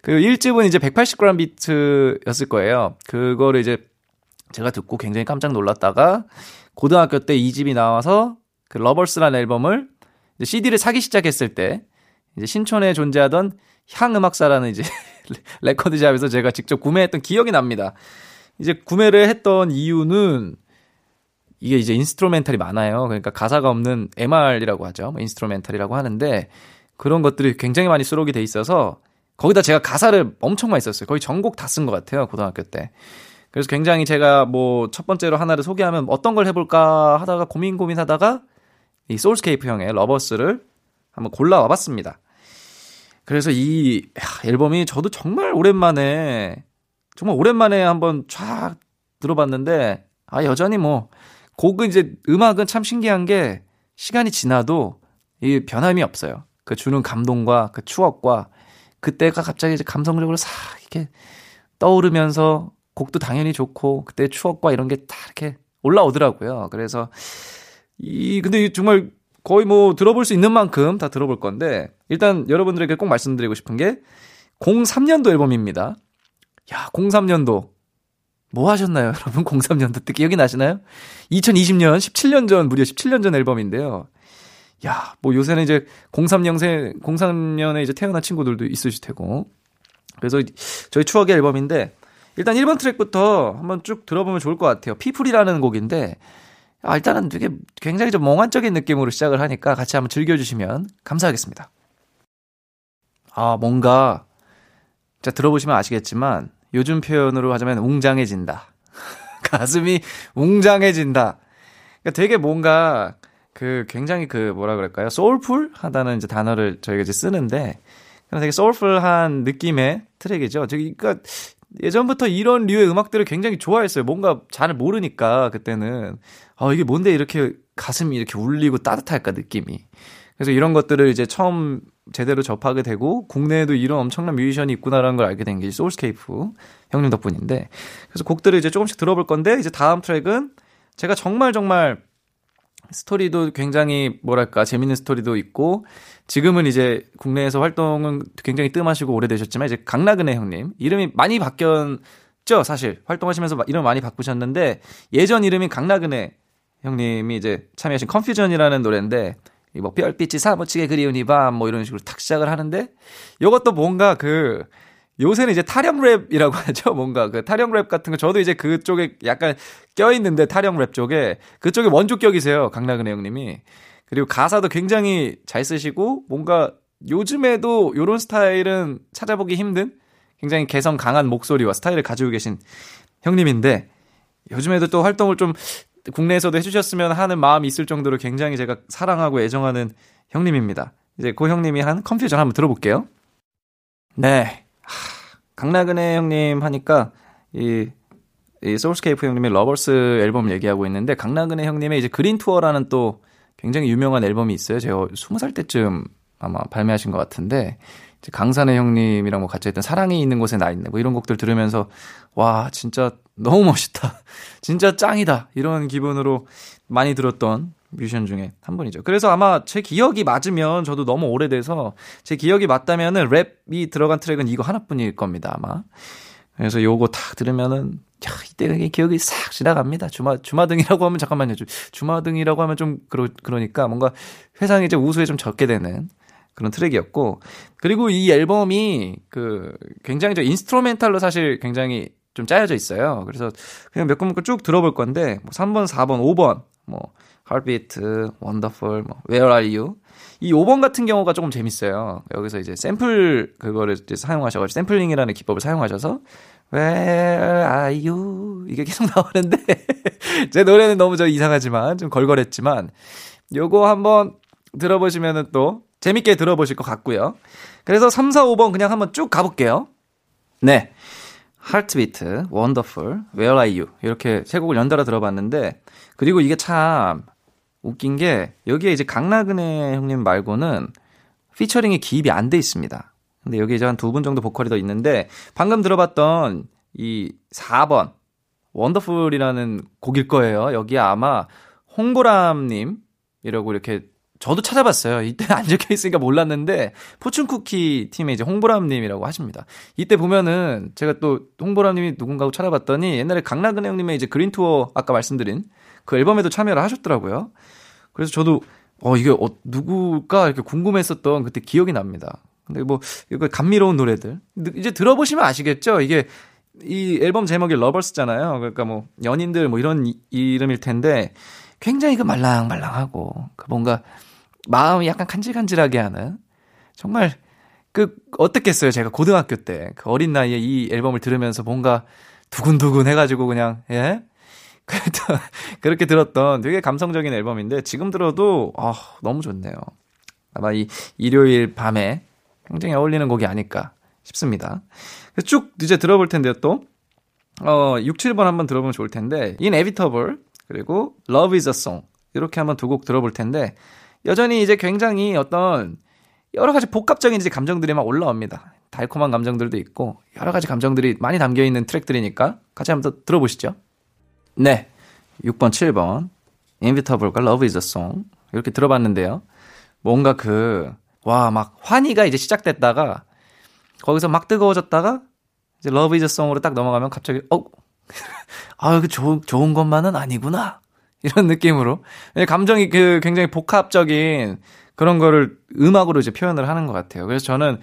그 1집은 이제 180g Beats였을 거예요. 그거를 이제 제가 듣고 굉장히 깜짝 놀랐다가 고등학교 때 2집이 나와서 그 Lovers라는 앨범을 CD를 사기 시작했을 때 이제 신촌에 존재하던 향음악사라는 이제 레코드샵에서 제가 직접 구매했던 기억이 납니다. 이제 구매를 했던 이유는 이게 이제 instrumental이 많아요. 그러니까 가사가 없는 MR이라고 하죠. 뭐 instrumental이라고 하는데 그런 것들이 굉장히 많이 수록이 돼 있어서 거기다 제가 가사를 엄청 많이 썼어요. 거의 전곡 다 쓴 것 같아요. 고등학교 때. 그래서 굉장히 제가 뭐 첫 번째로 하나를 소개하면 어떤 걸 해볼까 하다가 고민 고민하다가 이 소울스케이프 형의 Lovers를 한번 골라와 봤습니다. 그래서 이 앨범이 저도 정말 오랜만에 정말 오랜만에 한번 쫙 들어봤는데 아 여전히 뭐 곡은 이제 음악은 참 신기한 게 시간이 지나도 이 변함이 없어요. 그 주는 감동과 그 추억과 그때가 갑자기 이제 감성적으로 싹 이렇게 떠오르면서 곡도 당연히 좋고 그때 추억과 이런 게 다 이렇게 올라오더라고요. 그래서 이 근데 정말 거의 뭐 들어볼 수 있는 만큼 다 들어볼 건데 일단 여러분들에게 꼭 말씀드리고 싶은 게 03년도 앨범입니다. 야, 03년도 뭐 하셨나요, 여러분? 03년도 때 기억이 나시나요? 2020년, 17년 전, 무려 17년 전 앨범인데요. 야, 뭐 요새는 이제 03년생, 03년에 이제 태어난 친구들도 있으실 테고. 그래서 저희 추억의 앨범인데, 일단 1번 트랙부터 한번 쭉 들어보면 좋을 것 같아요. 피플이라는 곡인데, 아, 일단은 되게 굉장히 좀 몽환적인 느낌으로 시작을 하니까 같이 한번 즐겨주시면 감사하겠습니다. 아, 뭔가, 자, 들어보시면 아시겠지만, 요즘 표현으로 하자면 웅장해진다. 가슴이 웅장해진다. 그러니까 되게 뭔가 그 굉장히 그 뭐라 그럴까요? 소울풀 하다는 이제 단어를 저희가 이제 쓰는데 되게 소울풀한 느낌의 트랙이죠. 그러니까 예전부터 이런 류의 음악들을 굉장히 좋아했어요. 뭔가 잘 모르니까 그때는 아 이게 뭔데 이렇게 가슴이 이렇게 울리고 따뜻할까 느낌이. 그래서 이런 것들을 이제 처음 제대로 접하게 되고 국내에도 이런 엄청난 뮤지션이 있구나라는 걸 알게 된 게 소울스케이프 형님 덕분인데 그래서 곡들을 이제 조금씩 들어볼 건데 이제 다음 트랙은 제가 정말 정말 스토리도 굉장히 뭐랄까 재밌는 스토리도 있고 지금은 이제 국내에서 활동은 굉장히 뜸하시고 오래되셨지만 이제 각나그네 형님 이름이 많이 바뀌었죠 사실. 활동하시면서 이름 많이 바꾸셨는데 예전 이름이 각나그네 형님이 이제 참여하신 Confusion이라는 노래인데 뭐 별빛이 사무치게 그리운 이 밤 뭐 이런 식으로 탁 시작을 하는데 이것도 뭔가 그 요새는 이제 타령 랩이라고 하죠. 뭔가 그 타령 랩 같은 거 저도 이제 그쪽에 약간 껴있는데 타령 랩 쪽에 그쪽에 원조격이세요. 각나그네 형님이. 그리고 가사도 굉장히 잘 쓰시고 뭔가 요즘에도 요런 스타일은 찾아보기 힘든 굉장히 개성 강한 목소리와 스타일을 가지고 계신 형님인데 요즘에도 또 활동을 좀 국내에서도 해주셨으면 하는 마음이 있을 정도로 굉장히 제가 사랑하고 애정하는 형님입니다. 이제 그 형님이 한 Confusion 한번 들어볼게요. 네. 하, 각나그네 형님 하니까 이, 이 소울스케이프 형님의 Lovers 앨범 얘기하고 있는데, 각나그네 형님의 이제 Green Tour라는 또 굉장히 유명한 앨범이 있어요. 제가 20살 때쯤 아마 발매하신 것 같은데, 강산의 형님이랑 뭐 같이 했던 사랑이 있는 곳에 나 있네. 뭐 이런 곡들 들으면서, 와, 진짜 너무 멋있다. 진짜 짱이다. 이런 기분으로 많이 들었던 뮤지션 중에 한 분이죠. 그래서 아마 제 기억이 맞으면 저도 너무 오래돼서 제 기억이 맞다면은 랩이 들어간 트랙은 이거 하나뿐일 겁니다, 아마. 그래서 요거 다 들으면은 야, 이때 기억이 싹 지나갑니다. 주마 주마등이라고 하면 잠깐만요. 주마등이라고 하면 좀 그러 그러니까 뭔가 회상이 이제 우수에 좀 젖게 되는 그런 트랙이었고 그리고 이 앨범이 그 굉장히 저 instrumental로 사실 굉장히 좀 짜여져 있어요. 그래서 그냥 몇 곡만 쭉 들어볼 건데 뭐 3번, 4번, 5번 뭐 Heartbeat, Wonderful, 뭐 Where Are You 이 5번 같은 경우가 조금 재밌어요. 여기서 이제 샘플 그거를 이제 사용하셔가지고 샘플링이라는 기법을 사용하셔서 Where are you? 이게 계속 나오는데 제 노래는 너무 저 이상하지만 좀 걸걸했지만 요거 한번 들어보시면은 또 재밌게 들어보실 것 같고요. 그래서 3, 4, 5번 그냥 한번 쭉 가볼게요. 네. 하트비트, 원더풀, Where Are You 이렇게 세 곡을 연달아 들어봤는데 그리고 이게 참 웃긴 게 여기에 이제 강나근의 형님 말고는 피처링이 기입이 안 돼 있습니다. 근데 여기 이제 한 두 분 정도 보컬이 더 있는데 방금 들어봤던 이 4번 원더풀이라는 곡일 거예요. 여기에 아마 홍보람님 이라고 이렇게 저도 찾아봤어요. 이때 안 적혀 있으니까 몰랐는데 포춘쿠키 팀의 이제 홍보람님이라고 하십니다. 이때 보면은 제가 또 홍보람님이 누군가고 찾아봤더니 옛날에 강나근 형님의 이제 그린 투어 아까 말씀드린 그 앨범에도 참여를 하셨더라고요. 그래서 저도 어 이게 어, 누구가 이렇게 궁금했었던 그때 기억이 납니다. 근데 뭐 이거 감미로운 노래들 이제 들어보시면 아시겠죠. 이게 이 앨범 제목이 러버스잖아요. 그러니까 뭐 연인들 뭐 이런 이, 이름일 텐데 굉장히 그 말랑말랑하고 그 뭔가 마음이 약간 간질간질하게 하는 정말 그 어떻겠어요 제가 고등학교 때 그 어린 나이에 이 앨범을 들으면서 뭔가 두근두근 해가지고 그냥 예 그렇게 들었던 되게 감성적인 앨범인데 지금 들어도 아 너무 좋네요 아마 이 일요일 밤에 굉장히 어울리는 곡이 아닐까 싶습니다 쭉 이제 들어볼 텐데요 또 어, 6, 7번 한번 들어보면 좋을 텐데 Inevitable 그리고 Love is a Song 이렇게 한번 두 곡 들어볼 텐데 여전히 이제 굉장히 어떤 여러 가지 복합적인 이제 감정들이 막 올라옵니다. 달콤한 감정들도 있고 여러 가지 감정들이 많이 담겨 있는 트랙들이니까 같이 한번 더 들어보시죠. 네. 6번, 7번. Invitable과 Love is a Song. 이렇게 들어봤는데요. 뭔가 그, 와, 막 환희가 이제 시작됐다가 거기서 막 뜨거워졌다가 이제 Love is a Song으로 딱 넘어가면 갑자기, 어, 아, 그 좋은, 좋은 것만은 아니구나. 이런 느낌으로. 감정이 그 굉장히 복합적인 그런 거를 음악으로 이제 표현을 하는 것 같아요. 그래서 저는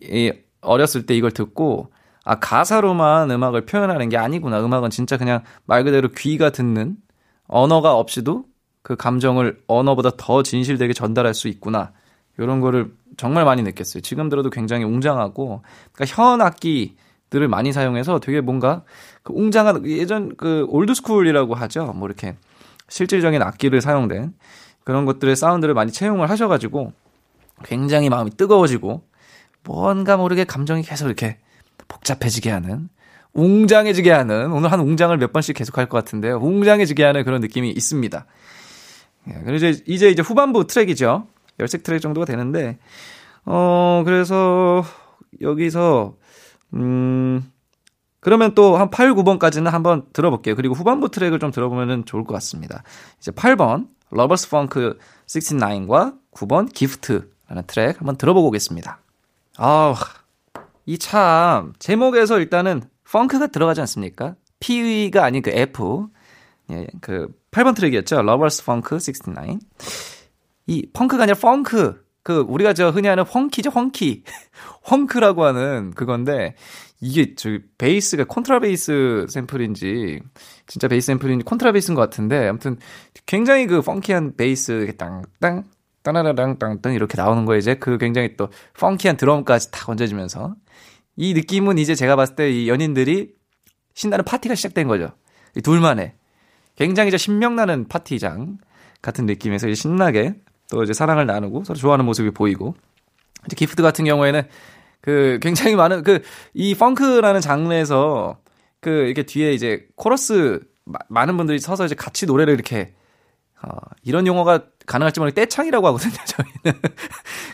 이 어렸을 때 이걸 듣고 아, 가사로만 음악을 표현하는 게 아니구나. 음악은 진짜 그냥 말 그대로 귀가 듣는 언어가 없이도 그 감정을 언어보다 더 진실되게 전달할 수 있구나. 이런 거를 정말 많이 느꼈어요. 지금 들어도 굉장히 웅장하고, 그러니까 현 악기들을 많이 사용해서 되게 뭔가 그 웅장한 예전 그 old school이라고 하죠. 뭐 이렇게 실질적인 악기를 사용된 그런 것들의 사운드를 많이 채용을 하셔가지고 굉장히 마음이 뜨거워지고 뭔가 모르게 감정이 계속 이렇게 복잡해지게 하는 웅장해지게 하는 오늘 한 웅장을 몇 번씩 계속 할 것 같은데요. 웅장해지게 하는 그런 느낌이 있습니다. 예, 그리고 이제 이제 이제 후반부 트랙이죠. 열색 트랙 정도가 되는데 어 그래서 여기서 음 그러면 또 한 8, 9번까지는 한번 들어볼게요. 그리고 후반부 트랙을 좀 들어보면 좋을 것 같습니다. 이제 8번 Lovers Funk 69과 9번 Gift라는 트랙 한번 들어보고 오겠습니다. 아, 이 참 제목에서 일단은 funk가 들어가지 않습니까? P가 아닌 그 F. 예, 그 8번 트랙이었죠. Lovers Funk 69. 이 punk가 아니라 funk. 그 우리가 저 흔히 하는 funky죠, funky. funk라고 하는 그건데 이게 저 베이스가 콘트라베이스 샘플인지 진짜 베이스 샘플인지 콘트라베이스인 것 같은데 아무튼 굉장히 그 funky한 베이스 땅땅 따라라랑 땅땅 이렇게 나오는 거 이제 그 굉장히 또 funky한 드럼까지 다 얹어지면서 이 느낌은 이제 제가 봤을 때 이 연인들이 신나는 파티가 시작된 거죠. 이 둘만의 굉장히 저 신명나는 파티장 같은 느낌에서 이제 신나게 또 이제 사랑을 나누고 서로 좋아하는 모습이 보이고 이제 Gift 같은 경우에는 그 굉장히 많은 그 이 펑크라는 장르에서 그그 이렇게 뒤에 이제 코러스 마, 많은 분들이 서서 이제 같이 노래를 이렇게 어, 이런 용어가 가능할지 모르겠는데 떼창이라고 하거든요, 저희는.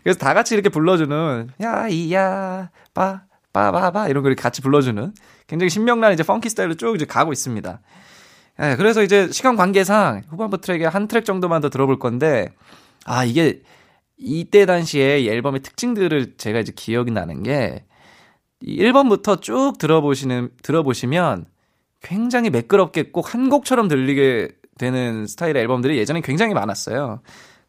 그래서 다 같이 이렇게 불러주는, 야, 이야, 빠, 빠바바, 이런 걸 같이 불러주는 굉장히 신명난 이제 펑키 스타일로 쭉 이제 가고 있습니다. 예, 그래서 이제 시간 관계상 후반부 트랙에 한 트랙 정도만 더 들어볼 건데, 아, 이게 이때 당시에 이 앨범의 특징들을 제가 이제 기억이 나는 게, 1번부터 쭉 들어보시는, 들어보시면 굉장히 매끄럽게 꼭 한 곡처럼 들리게 되는 스타일의 앨범들이 예전에 굉장히 많았어요.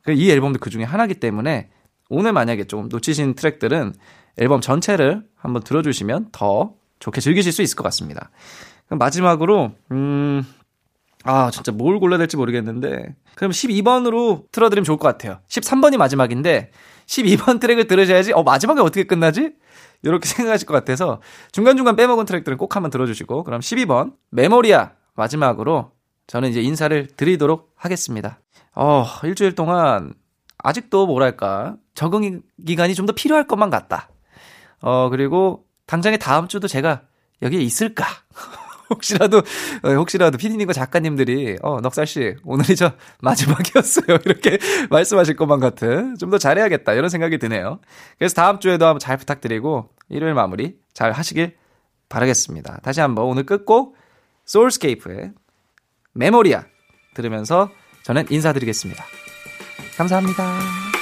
그이 앨범도 그 중에 하나기 때문에 오늘 만약에 좀 놓치신 트랙들은 앨범 전체를 한번 들어주시면 더 좋게 즐기실 수 있을 것 같습니다. 마지막으로, 음, 아, 진짜 뭘 골라야 될지 모르겠는데. 그럼 12번으로 틀어드리면 좋을 것 같아요. 13번이 마지막인데, 12번 트랙을 들으셔야지, 어, 마지막에 어떻게 끝나지? 이렇게 생각하실 것 같아서, 중간중간 빼먹은 트랙들은 꼭 한번 들어주시고, 그럼 12번, 메모리아 마지막으로 저는 이제 인사를 드리도록 하겠습니다. 어, 일주일 동안 아직도 뭐랄까, 적응 기간이 좀 더 필요할 것만 같다. 어, 그리고 당장에 다음 주도 제가 여기에 있을까? 혹시라도, 어, 혹시라도 피디님과 작가님들이, 어, 넉살 씨, 오늘이 저 마지막이었어요. 이렇게 말씀하실 것만 같은, 좀 더 잘해야겠다. 이런 생각이 드네요. 그래서 다음 주에도 한번 잘 부탁드리고, 일요일 마무리 잘 하시길 바라겠습니다. 다시 한번 오늘 끝곡, 소울스케이프의 메모리아 들으면서 저는 인사드리겠습니다. 감사합니다.